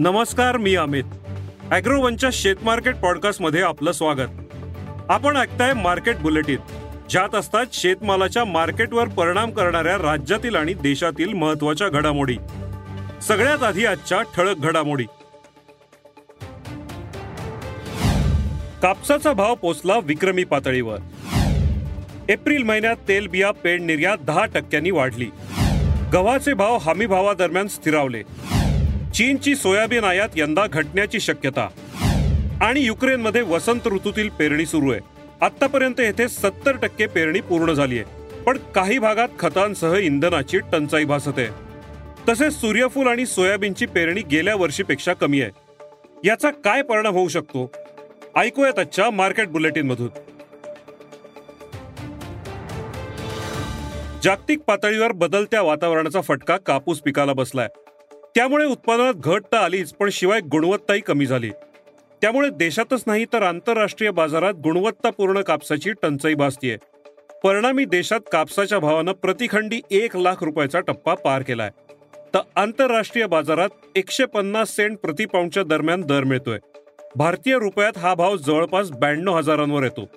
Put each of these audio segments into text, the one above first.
नमस्कार मी अमित. अॅग्रोवनच्या शेतमार्केट पॉडकास्टमध्ये आपलं स्वागत. आपण ऐकताय मार्केट बुलेटिन ज्यात असतात शेतमालाच्या मार्केटवर परिणाम करणाऱ्या राज्यातील आणि देशातील महत्त्वाच्या घडामोडी. सगळ्यात आधी आजच्या ठळक घडामोडी. कापसाचा भाव पोचला विक्रमी पातळीवर. एप्रिल महिन्यात तेलबिया पेड निर्यात दहा टक्क्यांनी वाढली. गव्हाचे भाव हमी भावादरम्यान स्थिरावले. चीनची सोयाबीन आयात यंदा घटण्याची शक्यता. आणि युक्रेनमध्ये वसंत ऋतूतील पेरणी सुरू आहे. आतापर्यंत येथे सत्तर टक्के पेरणी पूर्ण झाली आहे. पण काही भागात खतांसह इंधनाची टंचाई भासत आहे. तसेच सूर्यफूल आणि सोयाबीनची पेरणी गेल्या वर्षीपेक्षा कमी आहे. याचा काय परिणाम होऊ शकतो? ऐकूयात आजच्या मार्केट बुलेटिन मधून जागतिक पातळीवर बदलत्या वातावरणाचा फटका कापूस पिकाला बसलाय. त्यामुळे उत्पादनात घट तर आलीच पण शिवाय गुणवत्ताही कमी झाली. त्यामुळे देशातच नाही तर आंतरराष्ट्रीय बाजारात गुणवत्तापूर्ण कापसाची टंचाई भासतीये. परिणामी देशात कापसाच्या भावानं प्रतिखंडी एक लाख रुपयाचा टप्पा पार केलाय. तर आंतरराष्ट्रीय बाजारात एकशे पन्नास सेंट प्रतिपाऊंडच्या दरम्यान दर मिळतोय. भारतीय रुपयात हा भाव जवळपास ब्याण्णव हजारांवर येतो.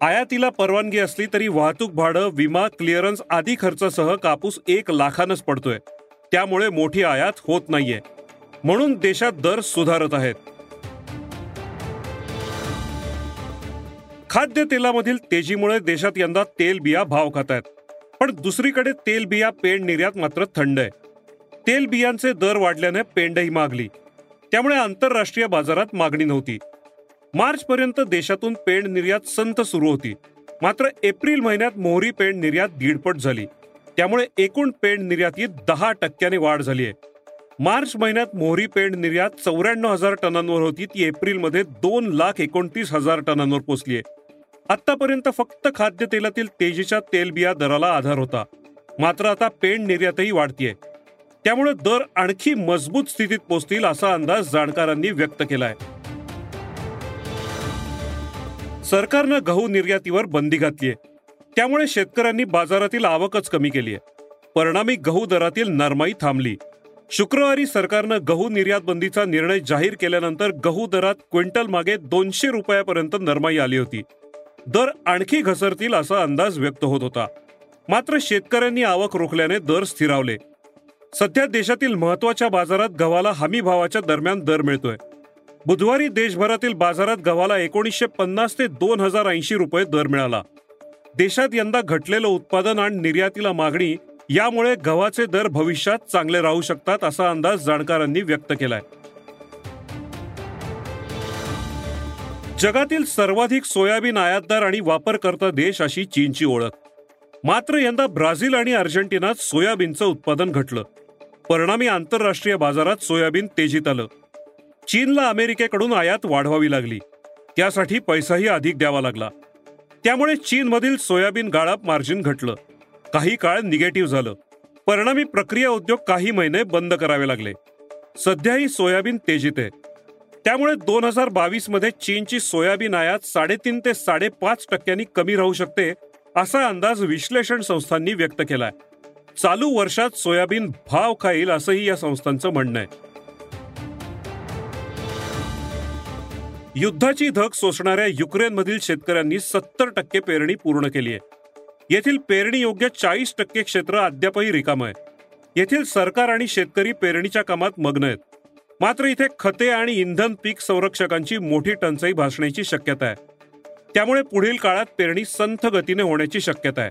आयातीला परवानगी असली तरी वाहतूक भाडं विमा क्लिअरन्स आदी खर्चासह कापूस एक लाखानच पडतोय. त्यामुळे मोठी आयात होत नाहीये. म्हणून देशात दर सुधारत आहेत. खाद्य तेलामधील तेजीमुळे देशात यंदा तेलबिया भाव खात आहेत पण दुसरीकडे तेलबिया पेंड निर्यात मात्र थंड आहे. तेलबियांचे दर वाढल्याने पेंडही मागली. त्यामुळे आंतरराष्ट्रीय बाजारात मागणी नव्हती. मार्च पर्यंत देशातून पेंड निर्यात संत सुरू होती. मात्र एप्रिल महिन्यात मोहरी पेंड निर्यात दीडपट झाली. त्यामुळे एकूण पेंड निर्यातीत दहा टक्क्याने वाढ झाली आहे. मार्च महिन्यात मोहरी पेंड निर्यात चौऱ्याण्णव हजार टनांवर होती. ती एप्रिलमध्ये दोन लाख एकोणतीस हजार टनांवर पोचली आहे. आतापर्यंत फक्त खाद्यतेलातील तेजीच्या तेलबिया दराला आधार होता. मात्र आता पेंड निर्यातही वाढतीये त्यामुळे दर आणखी मजबूत स्थितीत पोहोचतील असा अंदाज जाणकारांनी व्यक्त केलाय. सरकारनं गहू निर्यातीवर बंदी घातलीय त्यामुळे शेतकऱ्यांनी बाजारातील आवकच कमी केली आहे. परिणामी गहू दरातील नरमाई थांबली. शुक्रवारी सरकारनं गहू निर्यात बंदीचा निर्णय जाहीर केल्यानंतर गहू दरात क्विंटल मागे दोनशे रुपयापर्यंत नरमाई आली होती. दर आणखी घसरतील असा अंदाज व्यक्त होत होता. मात्र शेतकऱ्यांनी आवक रोखल्याने दर स्थिरावले. सध्या देशातील महत्त्वाच्या बाजारात गव्हाला हमी भावाच्या दरम्यान दर मिळतोय. बुधवारी देशभरातील बाजारात गव्हाला एकोणीसशे पन्नास ते दोन हजार ऐंशी रुपये दर मिळाला. देशात यंदा घटलेलं उत्पादन आणि निर्यातीला मागणी यामुळे गव्हाचे दर भविष्यात चांगले राहू शकतात असा अंदाज जाणकारांनी व्यक्त केलाय. जगातील सर्वाधिक सोयाबीन आयातदार आणि वापरकर्ता देश अशी चीनची ओळख. मात्र यंदा ब्राझील आणि अर्जेंटिनात सोयाबीनचं उत्पादन घटलं. परिणामी आंतरराष्ट्रीय बाजारात सोयाबीन तेजीत आलं. चीनला अमेरिकेकडून आयात वाढवावी लागली. त्यासाठी पैसाही अधिक द्यावा लागला. त्यामुळे चीनमधील सोयाबीन गाळप मार्जिन घटलं. काही काळ निगेटिव्ह झालं. परिणामी प्रक्रिया उद्योग काही महिने बंद करावे लागले. सध्याही सोयाबीन तेजीत आहे. त्यामुळे दोन हजार बावीसमध्ये चीनची सोयाबीन आयात साडेतीन ते साडेपाच टक्क्यांनी कमी राहू शकते असा अंदाज विश्लेषण संस्थांनी व्यक्त केलाय. चालू वर्षात सोयाबीन भाव खाईल असंही या संस्थांचं म्हणणं आहे. युद्धाची धग सोसणाऱ्या युक्रेनमधील शेतकऱ्यांनी सत्तर टक्के पेरणी पूर्ण केली आहे. येथील पेरणी योग्य चाळीस टक्के क्षेत्र अद्यापही रिकाम आहे. येथील सरकार आणि शेतकरी पेरणीच्या कामात मग्न आहेत. मात्र इथे खते आणि इंधन पीक संरक्षकांची मोठी टंचाई भासण्याची शक्यता आहे. त्यामुळे पुढील काळात पेरणी संथ गतीने होण्याची शक्यता आहे.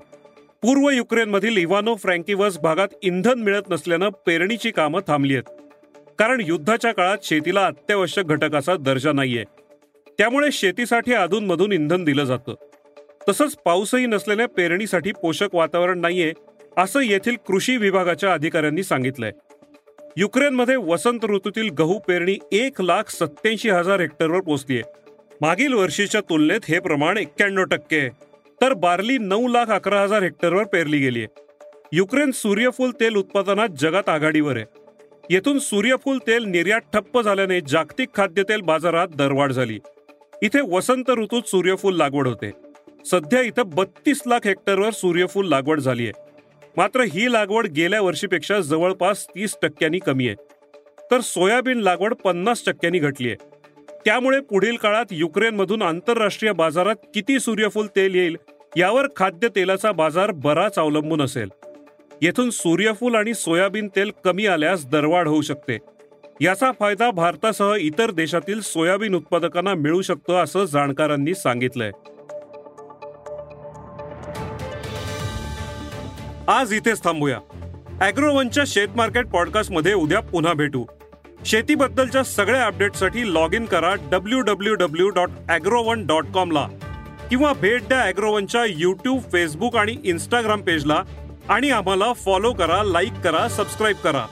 पूर्व युक्रेनमधील इव्हानो फ्रँकिवस भागात इंधन मिळत नसल्यानं पेरणीची कामं थांबली आहेत. कारण युद्धाच्या काळात शेतीला अत्यावश्यक घटकाचा दर्जा नाहीये. त्यामुळे शेतीसाठी अधूनमधून इंधन दिलं जातं. तसंच पाऊसही नसल्याने पेरणीसाठी पोषक वातावरण नाहीये असं येथील कृषी विभागाच्या अधिकाऱ्यांनी सांगितलंय. युक्रेनमध्ये वसंत ऋतूतील गहू पेरणी एक लाख सत्याऐंशी हजार हेक्टरवर पोहोचलीय. मागील वर्षीच्या तुलनेत हे प्रमाण एक्क्याण्णव टक्के तर बार्ली नऊ लाख अकरा हजार हेक्टरवर पेरली गेली आहे युक्रेन सूर्यफूल तेल उत्पादनात जगात आघाडीवर आहे. येथून सूर्यफूल तेल निर्यात ठप्प झाल्याने जागतिक खाद्यतेल बाजारात दरवाढ झाली. इथे वसंत ऋतूत सूर्यफूल लागवड होते. सध्या इथं बत्तीस लाख हेक्टरवर सूर्यफूल लागवड झाली आहे. मात्र ही लागवड गेल्या वर्षीपेक्षा जवळपास तीस टक्क्यांनी कमी आहे. तर सोयाबीन लागवड पन्नास टक्क्यांनी घटली आहे. त्यामुळे पुढील काळात युक्रेनमधून आंतरराष्ट्रीय बाजारात किती सूर्यफूल तेल येईल यावर खाद्य तेलाचा बाजार बराच अवलंबून असेल. येथून सूर्यफूल आणि सोयाबीन तेल कमी आल्यास दरवाढ होऊ शकते. याचा फायदा भारतासह इतर देशातील सोयाबीन उत्पादकांना मिळू शकतो असं जाणकारांनी सांगितलंय. आज इथेच थांबूया. अॅग्रोवनच्या शेत मार्केट पॉडकास्टमध्ये उद्या पुन्हा भेटू. शेतीबद्दलच्या सगळ्या अपडेटसाठी लॉग इन करा W W W dot Agrowon dot कॉमला किंवा भेट द्या अॅग्रोवनच्या यूट्यूब फेसबुक आणि इन्स्टाग्राम पेजला आणि आम्हाला फॉलो करा लाईक करा सबस्क्राईब करा.